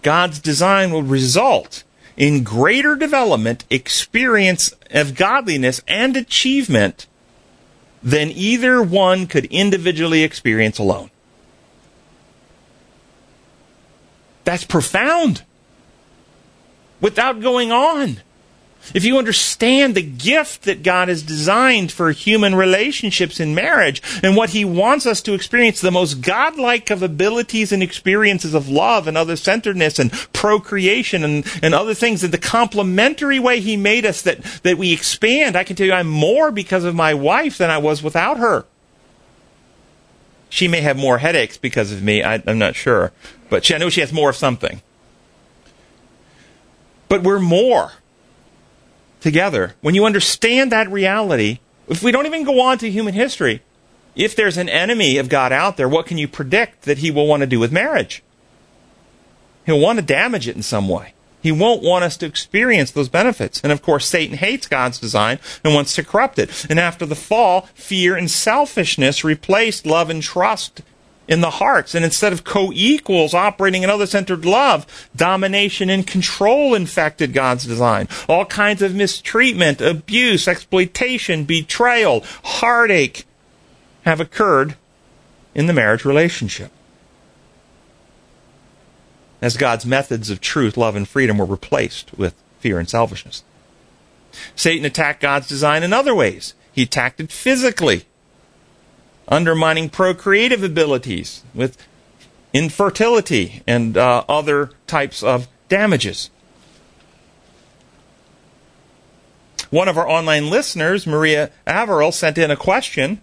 God's design will result in greater development, experience of godliness, and achievement than either one could individually experience alone. That's profound without going on. if you understand the gift that God has designed for human relationships in marriage and what He wants us to experience, the most godlike of abilities and experiences of love and other centeredness and procreation and, and other things, and the complementary way He made us that, that we expand, I can tell you I'm more because of my wife than I was without her. She may have more headaches because of me, I, I'm not sure. But she, I know she has more of something. But we're more together. When you understand that reality, if we don't even go on to human history, if there's an enemy of God out there, what can you predict that he will want to do with marriage? He'll want to damage it in some way. He won't want us to experience those benefits. And of course, Satan hates God's design and wants to corrupt it. And after the fall, fear and selfishness replaced love and trust in the hearts. And instead of co equals operating in other centered love, domination and control infected God's design. All kinds of mistreatment, abuse, exploitation, betrayal, heartache have occurred in the marriage relationship. As God's methods of truth, love, and freedom were replaced with fear and selfishness. Satan attacked God's design in other ways. He attacked it physically undermining procreative abilities with infertility and uh, other types of damages. One of our online listeners, Maria Averill, sent in a question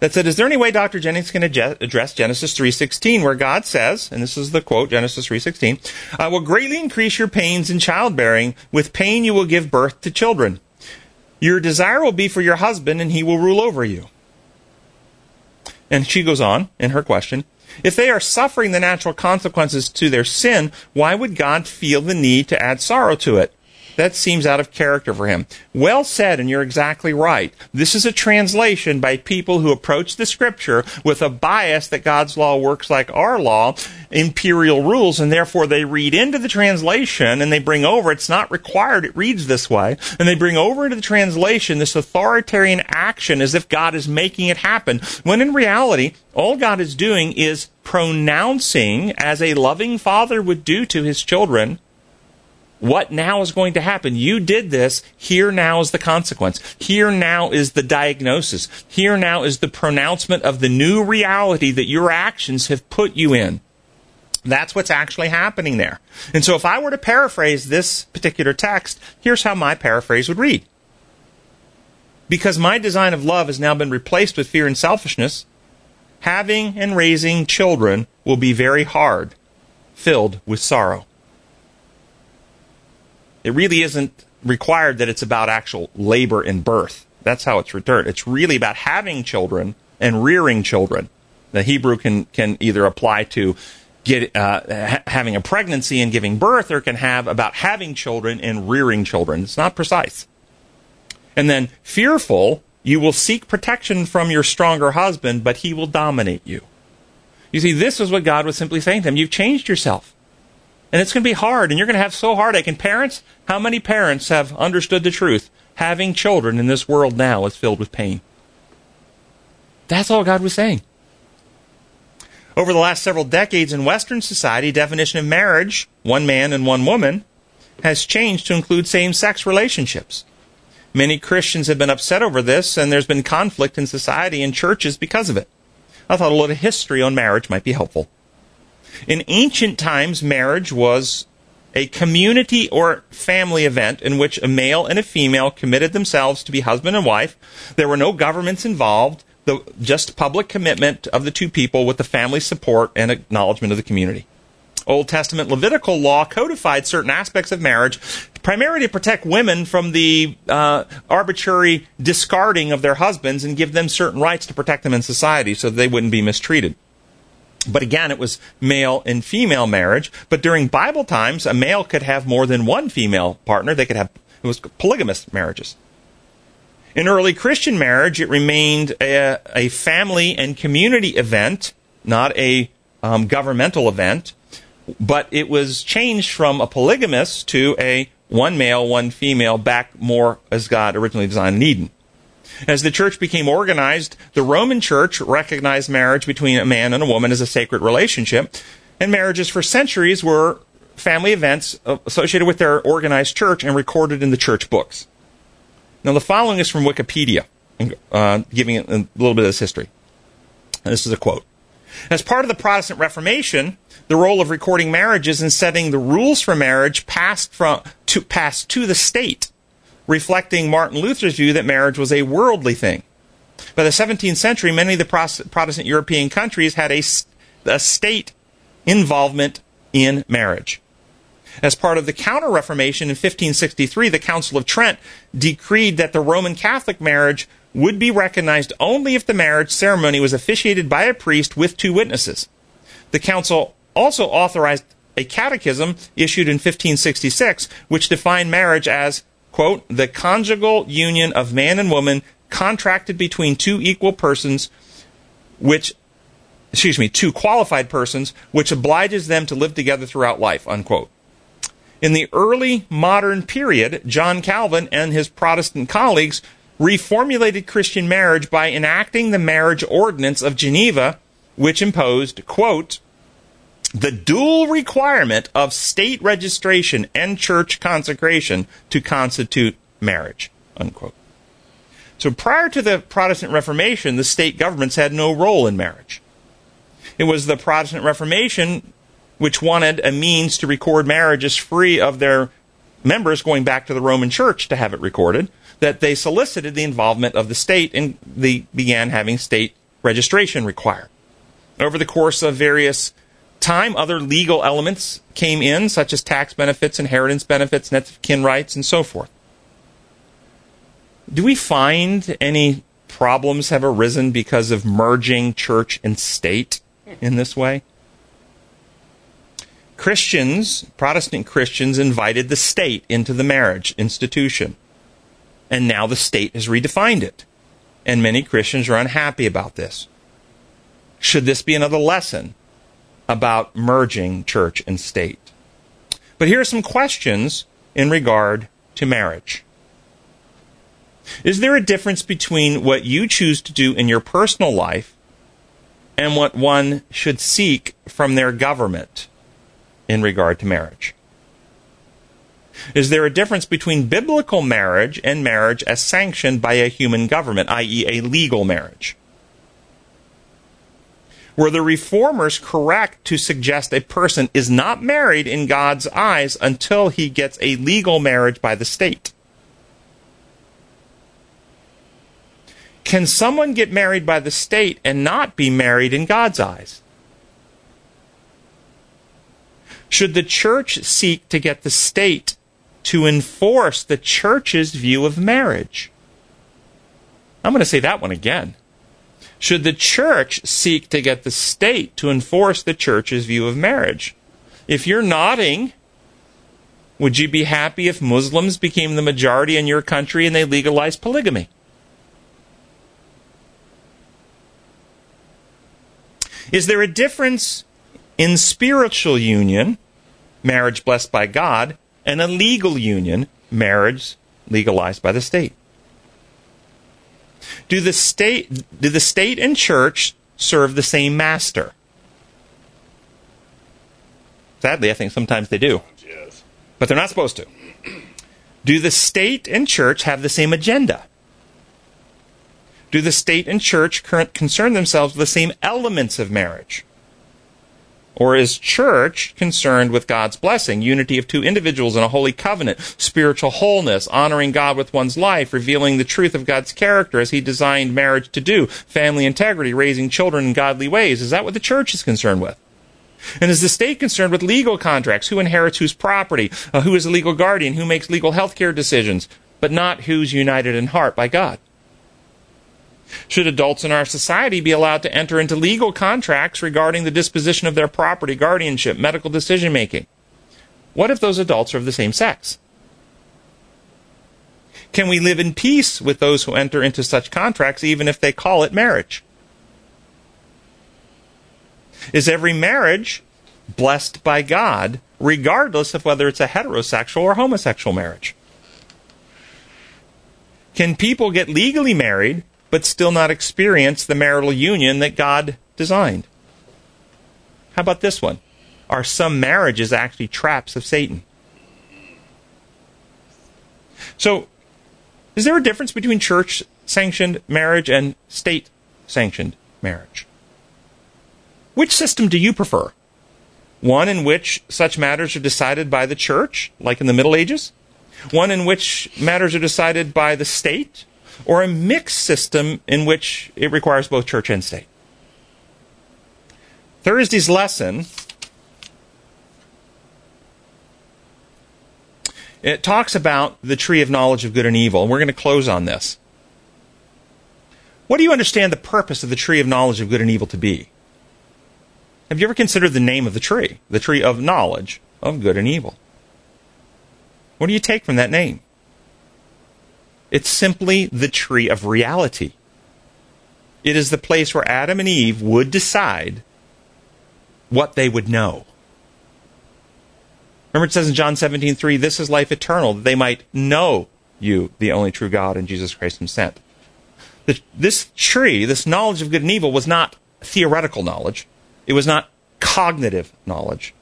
that said, "Is there any way Dr. Jennings can address Genesis 3:16, where God says, and this is the quote, Genesis 3:16, I will greatly increase your pains in childbearing; with pain you will give birth to children. Your desire will be for your husband, and he will rule over you." And she goes on in her question If they are suffering the natural consequences to their sin, why would God feel the need to add sorrow to it? That seems out of character for him. Well said, and you're exactly right. This is a translation by people who approach the scripture with a bias that God's law works like our law, imperial rules, and therefore they read into the translation and they bring over, it's not required, it reads this way, and they bring over into the translation this authoritarian action as if God is making it happen, when in reality, all God is doing is pronouncing, as a loving father would do to his children, what now is going to happen? You did this. Here now is the consequence. Here now is the diagnosis. Here now is the pronouncement of the new reality that your actions have put you in. That's what's actually happening there. And so if I were to paraphrase this particular text, here's how my paraphrase would read. Because my design of love has now been replaced with fear and selfishness, having and raising children will be very hard, filled with sorrow. It really isn't required that it's about actual labor and birth. That's how it's returned. It's really about having children and rearing children. The Hebrew can, can either apply to get, uh, ha- having a pregnancy and giving birth, or can have about having children and rearing children. It's not precise. And then fearful, you will seek protection from your stronger husband, but he will dominate you. You see, this is what God was simply saying to him. You've changed yourself. And it's going to be hard, and you're going to have so heartache. And parents, how many parents have understood the truth? Having children in this world now is filled with pain. That's all God was saying. Over the last several decades in Western society, definition of marriage, one man and one woman, has changed to include same sex relationships. Many Christians have been upset over this, and there's been conflict in society and churches because of it. I thought a little history on marriage might be helpful. In ancient times, marriage was a community or family event in which a male and a female committed themselves to be husband and wife. There were no governments involved, the, just public commitment of the two people with the family support and acknowledgement of the community. Old Testament Levitical law codified certain aspects of marriage, primarily to protect women from the uh, arbitrary discarding of their husbands and give them certain rights to protect them in society so they wouldn't be mistreated. But again, it was male and female marriage. But during Bible times, a male could have more than one female partner. They could have, it was polygamous marriages. In early Christian marriage, it remained a, a family and community event, not a um, governmental event. But it was changed from a polygamous to a one male, one female, back more as God originally designed in Eden. As the church became organized, the Roman church recognized marriage between a man and a woman as a sacred relationship, and marriages for centuries were family events associated with their organized church and recorded in the church books. Now, the following is from Wikipedia, uh, giving a little bit of this history. And this is a quote. As part of the Protestant Reformation, the role of recording marriages and setting the rules for marriage passed from to passed to the state, reflecting Martin Luther's view that marriage was a worldly thing. By the 17th century, many of the Protestant European countries had a, a state involvement in marriage. As part of the Counter Reformation in 1563, the Council of Trent decreed that the Roman Catholic marriage would be recognized only if the marriage ceremony was officiated by a priest with two witnesses. The council also authorized a catechism issued in 1566 which defined marriage as quote the conjugal union of man and woman contracted between two equal persons which excuse me two qualified persons which obliges them to live together throughout life unquote. In the early modern period john calvin and his protestant colleagues reformulated Christian marriage by enacting the marriage ordinance of Geneva, which imposed, quote, the dual requirement of state registration and church consecration to constitute marriage, unquote. So prior to the Protestant Reformation, the state governments had no role in marriage. It was the Protestant Reformation which wanted a means to record marriages free of their members going back to the Roman Church to have it recorded that they solicited the involvement of the state and they began having state registration required. Over the course of various time, other legal elements came in, such as tax benefits, inheritance benefits, net of kin rights, and so forth. Do we find any problems have arisen because of merging church and state in this way? Christians, Protestant Christians, invited the state into the marriage institution and now the state has redefined it. And many Christians are unhappy about this. Should this be another lesson about merging church and state? But here are some questions in regard to marriage. Is there a difference between what you choose to do in your personal life and what one should seek from their government in regard to marriage? Is there a difference between biblical marriage and marriage as sanctioned by a human government, i.e., a legal marriage? Were the reformers correct to suggest a person is not married in God's eyes until he gets a legal marriage by the state? Can someone get married by the state and not be married in God's eyes? Should the church seek to get the state to enforce the church's view of marriage. I'm going to say that one again. Should the church seek to get the state to enforce the church's view of marriage? If you're nodding, would you be happy if Muslims became the majority in your country and they legalized polygamy? Is there a difference in spiritual union, marriage blessed by God, and a legal union, marriage legalized by the state. Do the state do the state and church serve the same master? Sadly, I think sometimes they do. Yes. But they're not supposed to. Do the state and church have the same agenda? Do the state and church concern themselves with the same elements of marriage? Or is church concerned with God's blessing, unity of two individuals in a holy covenant, spiritual wholeness, honoring God with one's life, revealing the truth of God's character as He designed marriage to do, family integrity, raising children in godly ways? Is that what the church is concerned with? And is the state concerned with legal contracts? Who inherits whose property? Uh, who is a legal guardian? Who makes legal health care decisions? But not who's united in heart by God. Should adults in our society be allowed to enter into legal contracts regarding the disposition of their property, guardianship, medical decision making? What if those adults are of the same sex? Can we live in peace with those who enter into such contracts even if they call it marriage? Is every marriage blessed by God regardless of whether it's a heterosexual or homosexual marriage? Can people get legally married but still not experience the marital union that God designed. How about this one? are some marriages actually traps of Satan. So, is there a difference between church sanctioned marriage and state sanctioned marriage? Which system do you prefer? One in which such matters are decided by the church, like in the Middle Ages? One in which matters are decided by the state? Or a mixed system in which it requires both church and state? Thursday's lesson it talks about the tree of knowledge of good and evil, we're going to close on this. What do you understand the purpose of the tree of knowledge of good and evil to be? Have you ever considered the name of the tree? The tree of knowledge of good and evil. What do you take from that name? It's simply the tree of reality. It is the place where Adam and Eve would decide what they would know. Remember it says in John 17:3, this is life eternal, that they might know you, the only true God, and Jesus Christ him sent. this tree, this knowledge of good and evil, was not theoretical knowledge. It was not cognitive knowledge.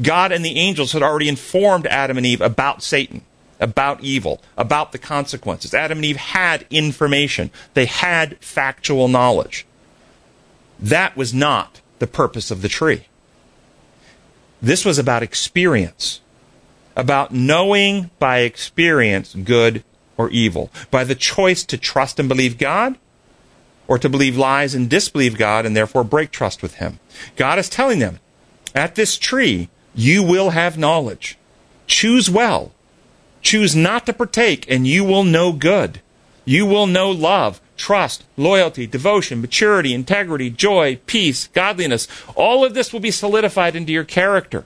God and the angels had already informed Adam and Eve about Satan, about evil, about the consequences. Adam and Eve had information. They had factual knowledge. That was not the purpose of the tree. This was about experience, about knowing by experience good or evil, by the choice to trust and believe God or to believe lies and disbelieve God and therefore break trust with Him. God is telling them, at this tree, you will have knowledge. Choose well. Choose not to partake, and you will know good. You will know love, trust, loyalty, devotion, maturity, integrity, joy, peace, godliness. All of this will be solidified into your character.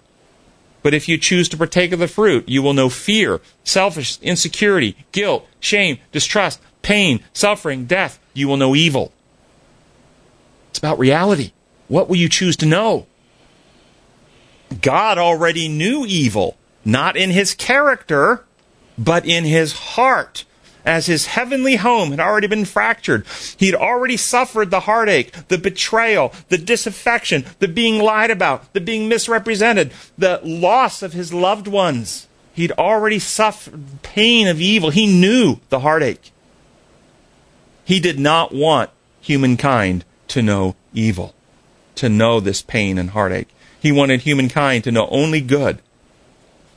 But if you choose to partake of the fruit, you will know fear, selfish, insecurity, guilt, shame, distrust, pain, suffering, death. You will know evil. It's about reality. What will you choose to know? God already knew evil, not in his character, but in his heart. As his heavenly home had already been fractured, he'd already suffered the heartache, the betrayal, the disaffection, the being lied about, the being misrepresented, the loss of his loved ones. He'd already suffered pain of evil. He knew the heartache. He did not want humankind to know evil, to know this pain and heartache. He wanted humankind to know only good.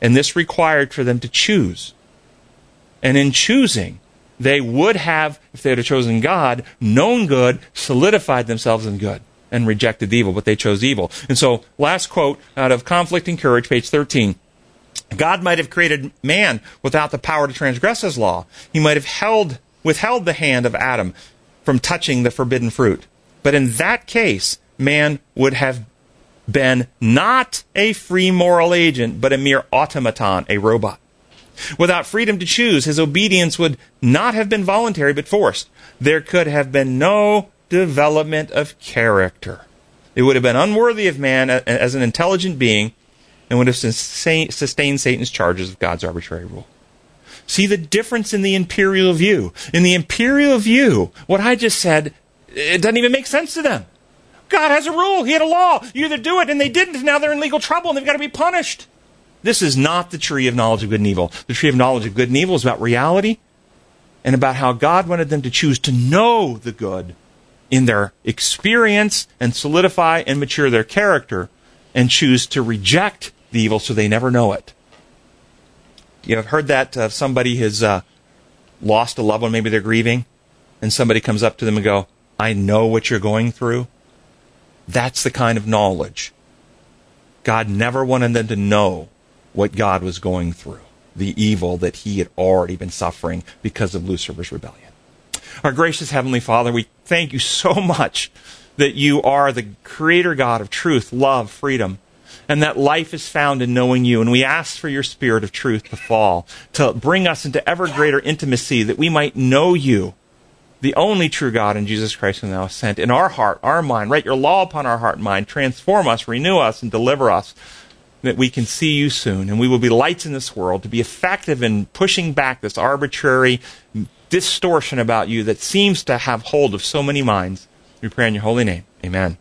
And this required for them to choose. And in choosing, they would have, if they had chosen God, known good, solidified themselves in good, and rejected evil, but they chose evil. And so, last quote out of Conflict and Courage, page 13. God might have created man without the power to transgress his law. He might have held, withheld the hand of Adam from touching the forbidden fruit. But in that case, man would have been not a free moral agent, but a mere automaton, a robot. Without freedom to choose, his obedience would not have been voluntary but forced. There could have been no development of character. It would have been unworthy of man as an intelligent being and would have sustained Satan's charges of God's arbitrary rule. See the difference in the imperial view. In the imperial view, what I just said it doesn't even make sense to them. God has a rule. He had a law. You either do it and they didn't, now they're in legal trouble and they've got to be punished. This is not the tree of knowledge of good and evil. The tree of knowledge of good and evil is about reality and about how God wanted them to choose to know the good in their experience and solidify and mature their character and choose to reject the evil so they never know it. You have heard that uh, somebody has uh, lost a loved one, maybe they're grieving, and somebody comes up to them and go, I know what you're going through. That's the kind of knowledge. God never wanted them to know what God was going through, the evil that he had already been suffering because of Lucifer's rebellion. Our gracious Heavenly Father, we thank you so much that you are the creator God of truth, love, freedom, and that life is found in knowing you. And we ask for your spirit of truth to fall, to bring us into ever greater intimacy, that we might know you the only true God in Jesus Christ whom thou hast sent, in our heart, our mind. Write your law upon our heart and mind. Transform us, renew us, and deliver us that we can see you soon. And we will be lights in this world to be effective in pushing back this arbitrary distortion about you that seems to have hold of so many minds. We pray in your holy name. Amen.